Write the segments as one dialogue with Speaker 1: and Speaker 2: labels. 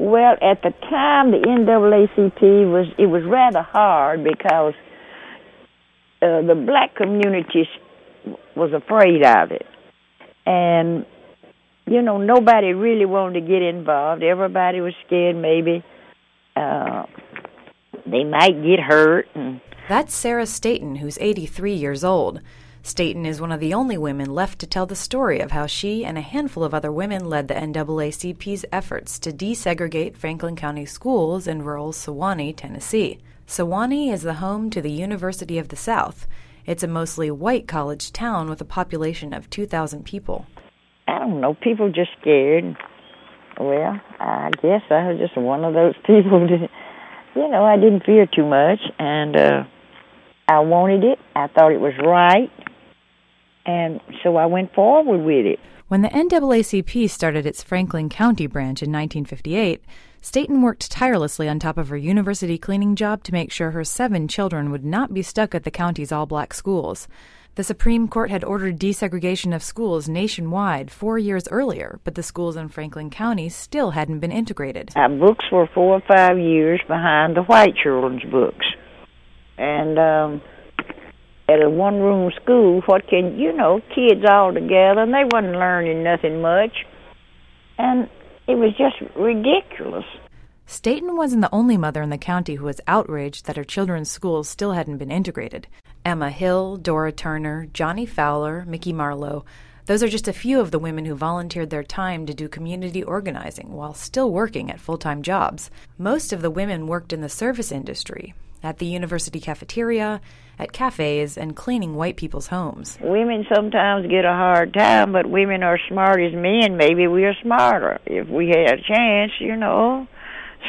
Speaker 1: Well, at the time, the NAACP was it was rather hard because uh, the black community was afraid of it, and you know nobody really wanted to get involved. Everybody was scared maybe uh, they might get hurt. And...
Speaker 2: That's Sarah Staten, who's 83 years old. Staten is one of the only women left to tell the story of how she and a handful of other women led the NAACP's efforts to desegregate Franklin County schools in rural Sewanee, Tennessee. Sewanee is the home to the University of the South. It's a mostly white college town with a population of 2,000 people.
Speaker 1: I don't know, people just scared. Well, I guess I was just one of those people that, you know, I didn't fear too much, and uh, I wanted it. I thought it was right, and so I went forward with it.
Speaker 2: When the NAACP started its Franklin County branch in 1958, Staten worked tirelessly on top of her university cleaning job to make sure her seven children would not be stuck at the county's all black schools. The Supreme Court had ordered desegregation of schools nationwide four years earlier, but the schools in Franklin County still hadn't been integrated.
Speaker 1: Our books were four or five years behind the white children's books. And um, at a one room school, what can, you know, kids all together, and they wasn't learning nothing much. And it was just ridiculous.
Speaker 2: Staten wasn't the only mother in the county who was outraged that her children's schools still hadn't been integrated. Emma Hill, Dora Turner, Johnnie Fowler, Mickey Marlow, those are just a few of the women who volunteered their time to do community organizing while still working at full time jobs. Most of the women worked in the service industry, at the university cafeteria, at cafes, and cleaning white people's homes.
Speaker 1: Women sometimes get a hard time, but women are smart as men. Maybe we are smarter if we had a chance, you know.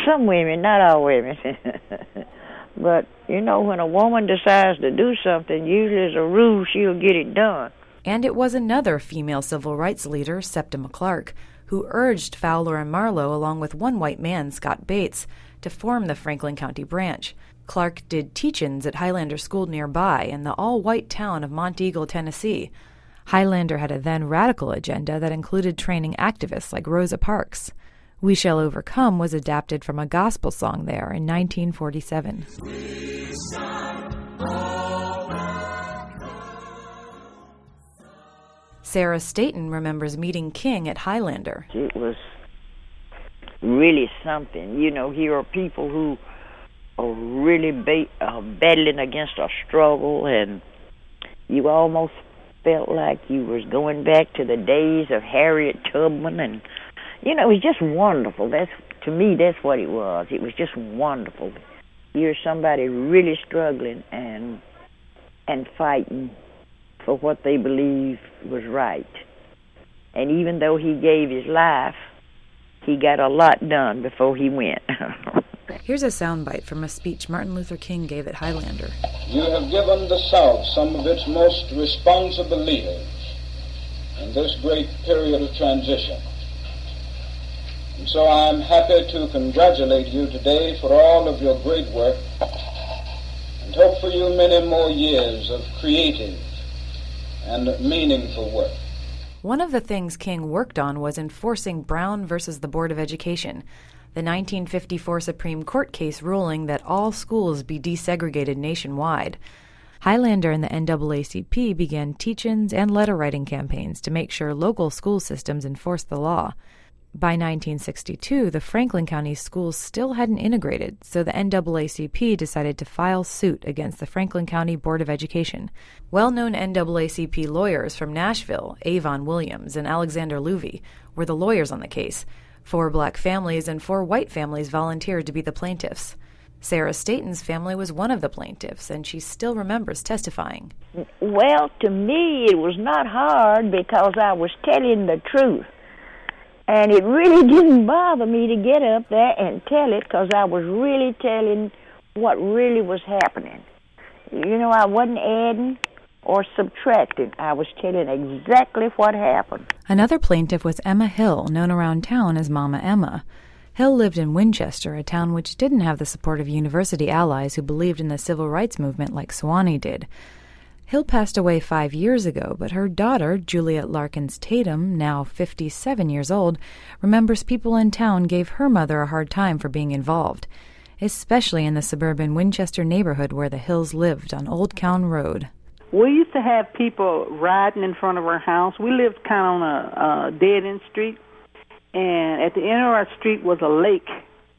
Speaker 1: Some women, not all women. but, you know, when a woman decides to do something, usually as a rule, she'll get it done.
Speaker 2: And it was another female civil rights leader, Septima Clark, who urged Fowler and Marlow, along with one white man, Scott Bates, to form the Franklin County branch. Clark did teach ins at Highlander School nearby in the all white town of Monteagle, Tennessee. Highlander had a then radical agenda that included training activists like Rosa Parks. We Shall Overcome was adapted from a gospel song there in 1947. Sarah Staten remembers meeting King at Highlander.
Speaker 1: It was really something. You know, here are people who are really ba- uh, battling against a struggle, and you almost felt like you was going back to the days of Harriet Tubman and you know, it was just wonderful. That's to me, that's what it was. It was just wonderful. Hear somebody really struggling and and fighting for what they believe was right. And even though he gave his life, he got a lot done before he went.
Speaker 2: Here's a soundbite from a speech Martin Luther King gave at Highlander.
Speaker 3: You have given the South some of its most responsible leaders in this great period of transition. And so I'm happy to congratulate you today for all of your great work and hope for you many more years of creative and meaningful work.
Speaker 2: One of the things King worked on was enforcing Brown versus the Board of Education, the 1954 Supreme Court case ruling that all schools be desegregated nationwide. Highlander and the NAACP began teach ins and letter writing campaigns to make sure local school systems enforced the law. By 1962, the Franklin County schools still hadn't integrated, so the NAACP decided to file suit against the Franklin County Board of Education. Well known NAACP lawyers from Nashville, Avon Williams and Alexander Looby, were the lawyers on the case. Four black families and four white families volunteered to be the plaintiffs. Sarah Staten's family was one of the plaintiffs, and she still remembers testifying.
Speaker 1: Well, to me, it was not hard because I was telling the truth. And it really didn't bother me to get up there and tell it because I was really telling what really was happening. You know, I wasn't adding or subtracting. I was telling exactly what happened.
Speaker 2: Another plaintiff was Emma Hill, known around town as Mama Emma. Hill lived in Winchester, a town which didn't have the support of university allies who believed in the civil rights movement like Sewanee did. Hill passed away five years ago, but her daughter, Juliet Larkins Tatum, now 57 years old, remembers people in town gave her mother a hard time for being involved, especially in the suburban Winchester neighborhood where the Hills lived on Old Cowan Road.
Speaker 4: We used to have people riding in front of our house. We lived kind of on a, a dead end street, and at the end of our street was a lake,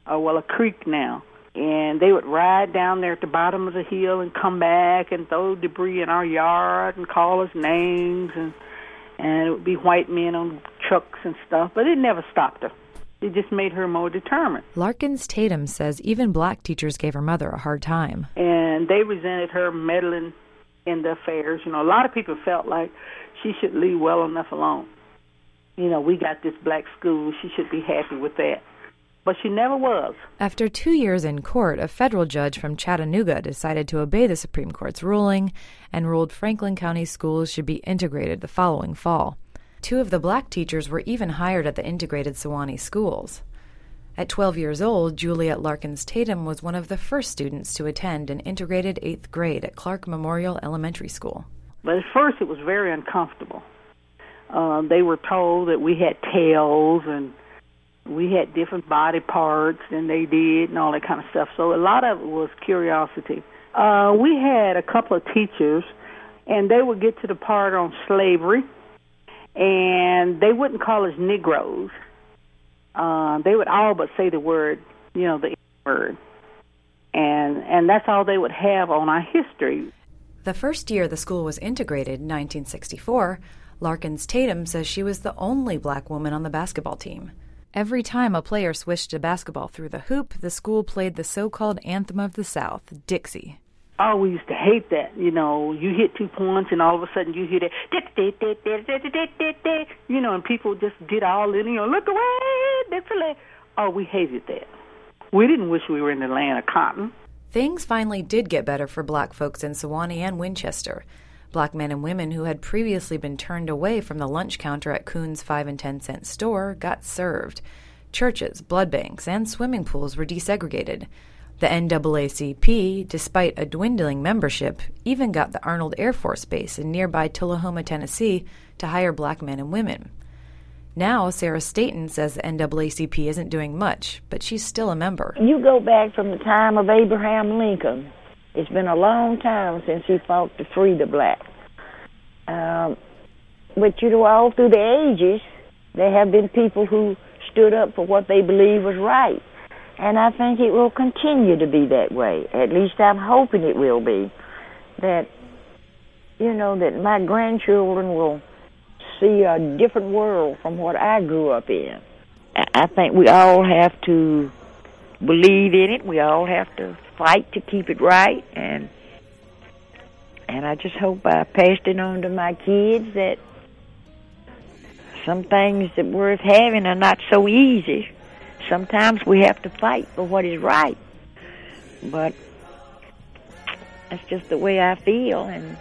Speaker 4: or well, a creek now and they would ride down there at the bottom of the hill and come back and throw debris in our yard and call us names and and it would be white men on trucks and stuff, but it never stopped her. It just made her more determined.
Speaker 2: Larkins Tatum says even black teachers gave her mother a hard time.
Speaker 4: And they resented her meddling in the affairs. You know, a lot of people felt like she should leave well enough alone. You know, we got this black school. She should be happy with that but she never was.
Speaker 2: After two years in court, a federal judge from Chattanooga decided to obey the Supreme Court's ruling and ruled Franklin County schools should be integrated the following fall. Two of the black teachers were even hired at the integrated Sewanee schools. At 12 years old, Juliet Larkins Tatum was one of the first students to attend an integrated eighth grade at Clark Memorial Elementary School.
Speaker 4: But at first, it was very uncomfortable. Uh, they were told that we had tails and we had different body parts than they did and all that kind of stuff. So a lot of it was curiosity. Uh, we had a couple of teachers, and they would get to the part on slavery, and they wouldn't call us Negroes. Uh, they would all but say the word, you know, the word, and and that's all they would have on our history.
Speaker 2: The first year the school was integrated, 1964, Larkins Tatum says she was the only black woman on the basketball team. Every time a player swished a basketball through the hoop, the school played the so called Anthem of the South, Dixie.
Speaker 4: Oh, we used to hate that. You know, you hit two points and all of a sudden you hear that, you know, and people just get all in, you know, look away. Oh, we hated that. We didn't wish we were in the land of cotton.
Speaker 2: Things finally did get better for black folks in Sewanee and Winchester. Black men and women who had previously been turned away from the lunch counter at Kuhn's 5 and 10 cent store got served. Churches, blood banks, and swimming pools were desegregated. The NAACP, despite a dwindling membership, even got the Arnold Air Force Base in nearby Tullahoma, Tennessee, to hire black men and women. Now, Sarah Staten says the NAACP isn't doing much, but she's still a member.
Speaker 1: You go back from the time of Abraham Lincoln it's been a long time since he fought to free the blacks. Um, but you know, all through the ages, there have been people who stood up for what they believe was right. And I think it will continue to be that way. At least I'm hoping it will be. That, you know, that my grandchildren will see a different world from what I grew up in. I think we all have to believe in it. We all have to fight to keep it right, and and I just hope I passed it on to my kids that some things that worth having are not so easy. Sometimes we have to fight for what is right, but that's just the way I feel, and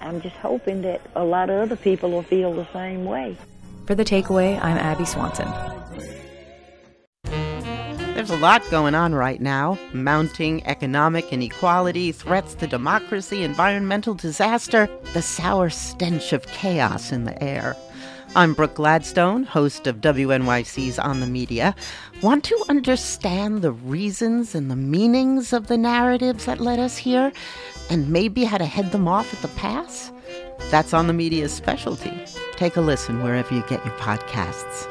Speaker 1: I'm just hoping that a lot of other people will feel the same way.
Speaker 2: For the takeaway, I'm Abby Swanson.
Speaker 5: There's a lot going on right now mounting economic inequality, threats to democracy, environmental disaster, the sour stench of chaos in the air. I'm Brooke Gladstone, host of WNYC's On the Media. Want to understand the reasons and the meanings of the narratives that led us here, and maybe how to head them off at the pass? That's On the Media's specialty. Take a listen wherever you get your podcasts.